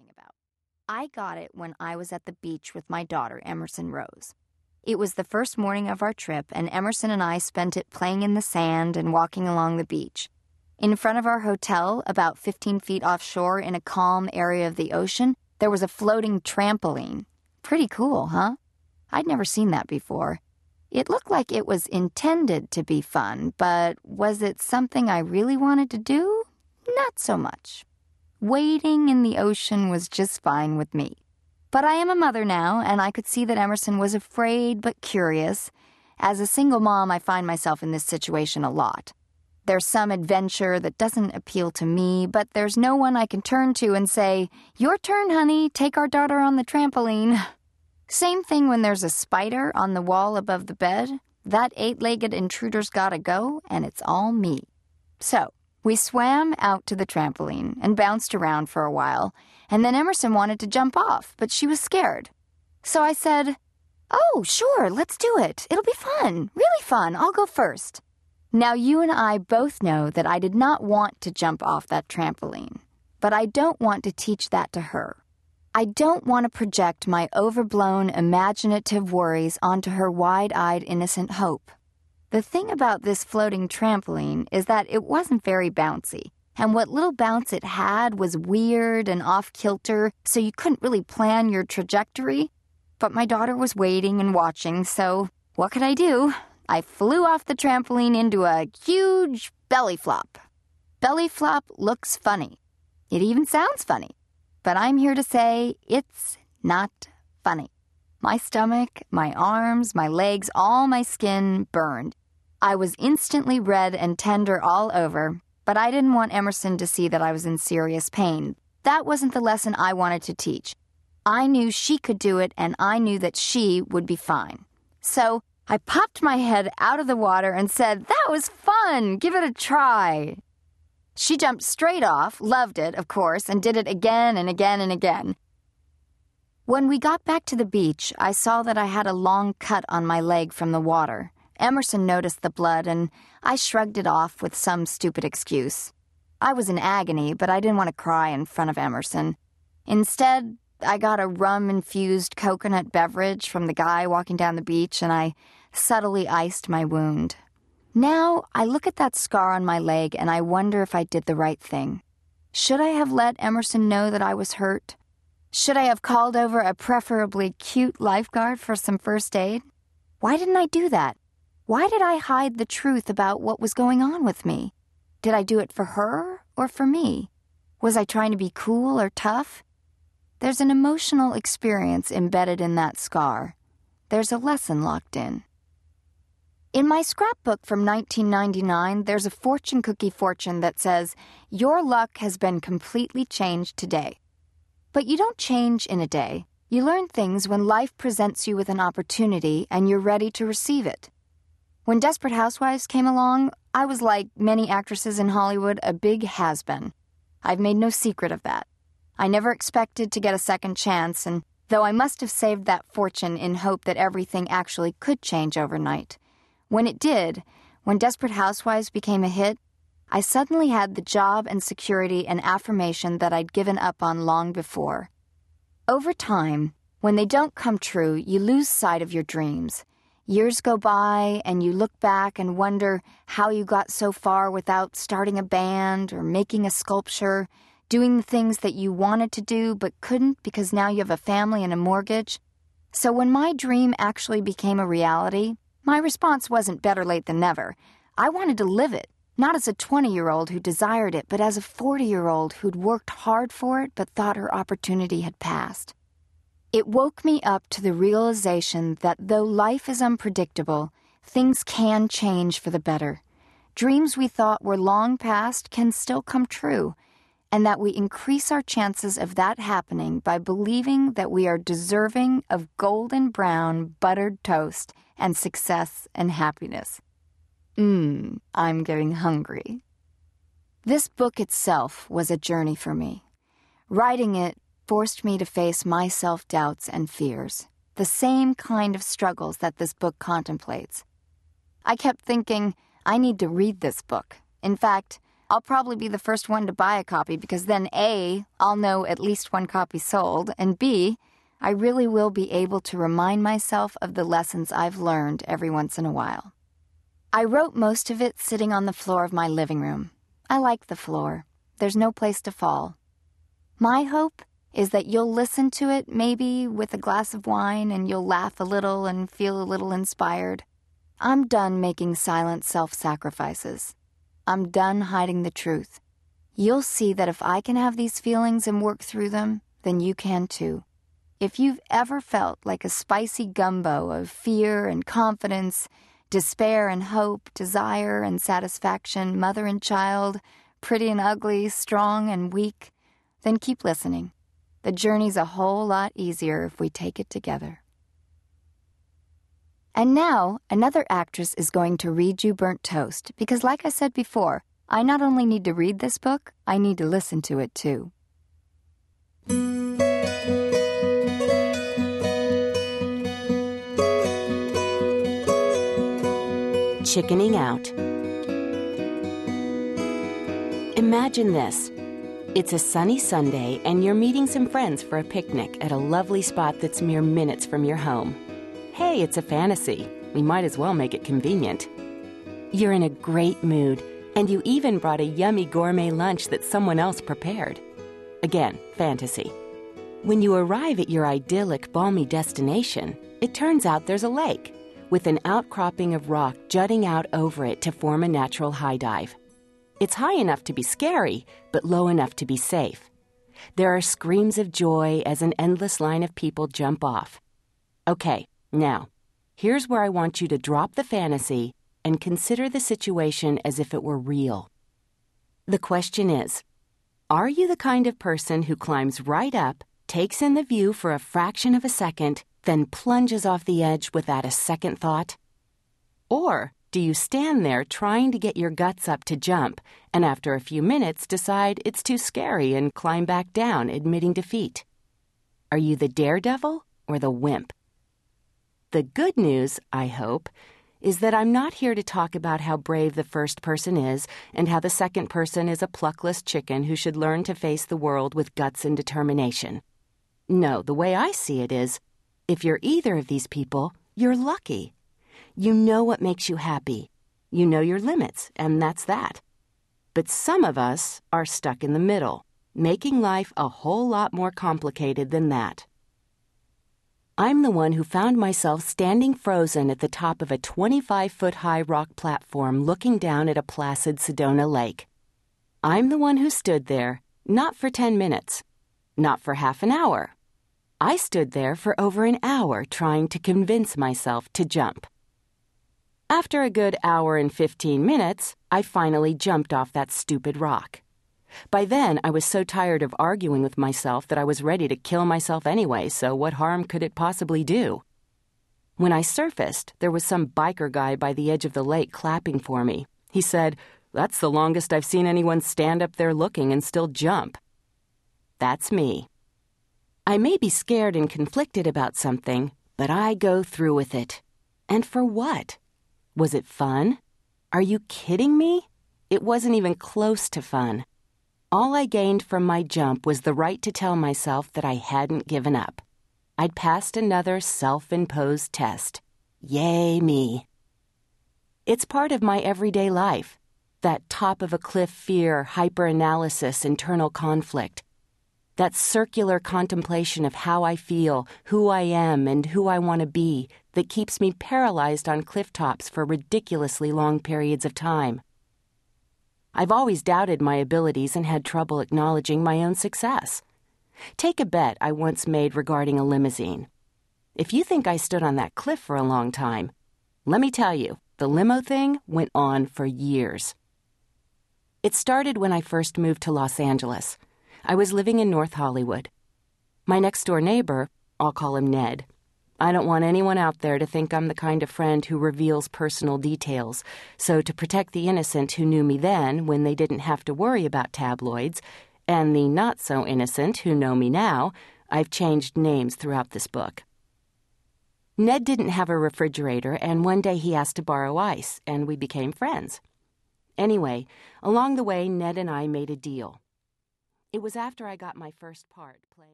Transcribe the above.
talking about. I got it when I was at the beach with my daughter, Emerson Rose. It was the first morning of our trip, and Emerson and I spent it playing in the sand and walking along the beach. In front of our hotel, about 15 feet offshore in a calm area of the ocean, there was a floating trampoline. Pretty cool, huh? I'd never seen that before. It looked like it was intended to be fun, but was it something I really wanted to do? Not so much. Wading in the ocean was just fine with me. But I am a mother now, and I could see that Emerson was afraid but curious. As a single mom, I find myself in this situation a lot. There's some adventure that doesn't appeal to me, but there's no one I can turn to and say, Your turn, honey, take our daughter on the trampoline. Same thing when there's a spider on the wall above the bed. That eight legged intruder's gotta go, and it's all me. So, we swam out to the trampoline and bounced around for a while, and then Emerson wanted to jump off, but she was scared. So I said, Oh, sure, let's do it. It'll be fun, really fun. I'll go first. Now, you and I both know that I did not want to jump off that trampoline, but I don't want to teach that to her. I don't want to project my overblown, imaginative worries onto her wide eyed, innocent hope. The thing about this floating trampoline is that it wasn't very bouncy, and what little bounce it had was weird and off kilter, so you couldn't really plan your trajectory. But my daughter was waiting and watching, so what could I do? I flew off the trampoline into a huge belly flop. Belly flop looks funny. It even sounds funny. But I'm here to say it's not funny. My stomach, my arms, my legs, all my skin burned. I was instantly red and tender all over, but I didn't want Emerson to see that I was in serious pain. That wasn't the lesson I wanted to teach. I knew she could do it, and I knew that she would be fine. So I popped my head out of the water and said, That was fun! Give it a try! She jumped straight off, loved it, of course, and did it again and again and again. When we got back to the beach, I saw that I had a long cut on my leg from the water. Emerson noticed the blood, and I shrugged it off with some stupid excuse. I was in agony, but I didn't want to cry in front of Emerson. Instead, I got a rum infused coconut beverage from the guy walking down the beach, and I subtly iced my wound. Now I look at that scar on my leg and I wonder if I did the right thing. Should I have let Emerson know that I was hurt? Should I have called over a preferably cute lifeguard for some first aid? Why didn't I do that? Why did I hide the truth about what was going on with me? Did I do it for her or for me? Was I trying to be cool or tough? There's an emotional experience embedded in that scar. There's a lesson locked in. In my scrapbook from 1999, there's a fortune cookie fortune that says, Your luck has been completely changed today. But you don't change in a day. You learn things when life presents you with an opportunity and you're ready to receive it. When Desperate Housewives came along, I was like many actresses in Hollywood, a big has been. I've made no secret of that. I never expected to get a second chance, and though I must have saved that fortune in hope that everything actually could change overnight. When it did, when Desperate Housewives became a hit, I suddenly had the job and security and affirmation that I'd given up on long before. Over time, when they don't come true, you lose sight of your dreams. Years go by, and you look back and wonder how you got so far without starting a band or making a sculpture, doing the things that you wanted to do but couldn't because now you have a family and a mortgage. So when my dream actually became a reality, my response wasn't better late than never. I wanted to live it, not as a 20 year old who desired it, but as a 40 year old who'd worked hard for it but thought her opportunity had passed. It woke me up to the realization that though life is unpredictable, things can change for the better. Dreams we thought were long past can still come true, and that we increase our chances of that happening by believing that we are deserving of golden brown buttered toast and success and happiness. Mmm, I'm getting hungry. This book itself was a journey for me. Writing it forced me to face my self doubts and fears, the same kind of struggles that this book contemplates. I kept thinking, I need to read this book. In fact, I'll probably be the first one to buy a copy because then A, I'll know at least one copy sold, and B, I really will be able to remind myself of the lessons I've learned every once in a while. I wrote most of it sitting on the floor of my living room. I like the floor. There's no place to fall. My hope is that you'll listen to it maybe with a glass of wine and you'll laugh a little and feel a little inspired. I'm done making silent self sacrifices. I'm done hiding the truth. You'll see that if I can have these feelings and work through them, then you can too. If you've ever felt like a spicy gumbo of fear and confidence, despair and hope, desire and satisfaction, mother and child, pretty and ugly, strong and weak, then keep listening. The journey's a whole lot easier if we take it together. And now, another actress is going to read you Burnt Toast because, like I said before, I not only need to read this book, I need to listen to it too. Chickening out. Imagine this. It's a sunny Sunday, and you're meeting some friends for a picnic at a lovely spot that's mere minutes from your home. Hey, it's a fantasy. We might as well make it convenient. You're in a great mood, and you even brought a yummy gourmet lunch that someone else prepared. Again, fantasy. When you arrive at your idyllic, balmy destination, it turns out there's a lake with an outcropping of rock jutting out over it to form a natural high dive. It's high enough to be scary, but low enough to be safe. There are screams of joy as an endless line of people jump off. Okay, now, here's where I want you to drop the fantasy and consider the situation as if it were real. The question is Are you the kind of person who climbs right up, takes in the view for a fraction of a second, then plunges off the edge without a second thought? Or do you stand there trying to get your guts up to jump, and after a few minutes decide it's too scary and climb back down, admitting defeat? Are you the daredevil or the wimp? The good news, I hope, is that I'm not here to talk about how brave the first person is and how the second person is a pluckless chicken who should learn to face the world with guts and determination. No, the way I see it is if you're either of these people, you're lucky. You know what makes you happy. You know your limits, and that's that. But some of us are stuck in the middle, making life a whole lot more complicated than that. I'm the one who found myself standing frozen at the top of a 25 foot high rock platform looking down at a placid Sedona lake. I'm the one who stood there, not for 10 minutes, not for half an hour. I stood there for over an hour trying to convince myself to jump. After a good hour and 15 minutes, I finally jumped off that stupid rock. By then, I was so tired of arguing with myself that I was ready to kill myself anyway, so what harm could it possibly do? When I surfaced, there was some biker guy by the edge of the lake clapping for me. He said, That's the longest I've seen anyone stand up there looking and still jump. That's me. I may be scared and conflicted about something, but I go through with it. And for what? Was it fun? Are you kidding me? It wasn't even close to fun. All I gained from my jump was the right to tell myself that I hadn't given up. I'd passed another self imposed test. Yay, me. It's part of my everyday life that top of a cliff fear, hyperanalysis, internal conflict. That circular contemplation of how I feel, who I am, and who I want to be that keeps me paralyzed on cliff tops for ridiculously long periods of time. I've always doubted my abilities and had trouble acknowledging my own success. Take a bet I once made regarding a limousine. If you think I stood on that cliff for a long time, let me tell you, the limo thing went on for years. It started when I first moved to Los Angeles. I was living in North Hollywood. My next door neighbor, I'll call him Ned, I don't want anyone out there to think I'm the kind of friend who reveals personal details. So, to protect the innocent who knew me then when they didn't have to worry about tabloids, and the not so innocent who know me now, I've changed names throughout this book. Ned didn't have a refrigerator, and one day he asked to borrow ice, and we became friends. Anyway, along the way, Ned and I made a deal. It was after I got my first part playing.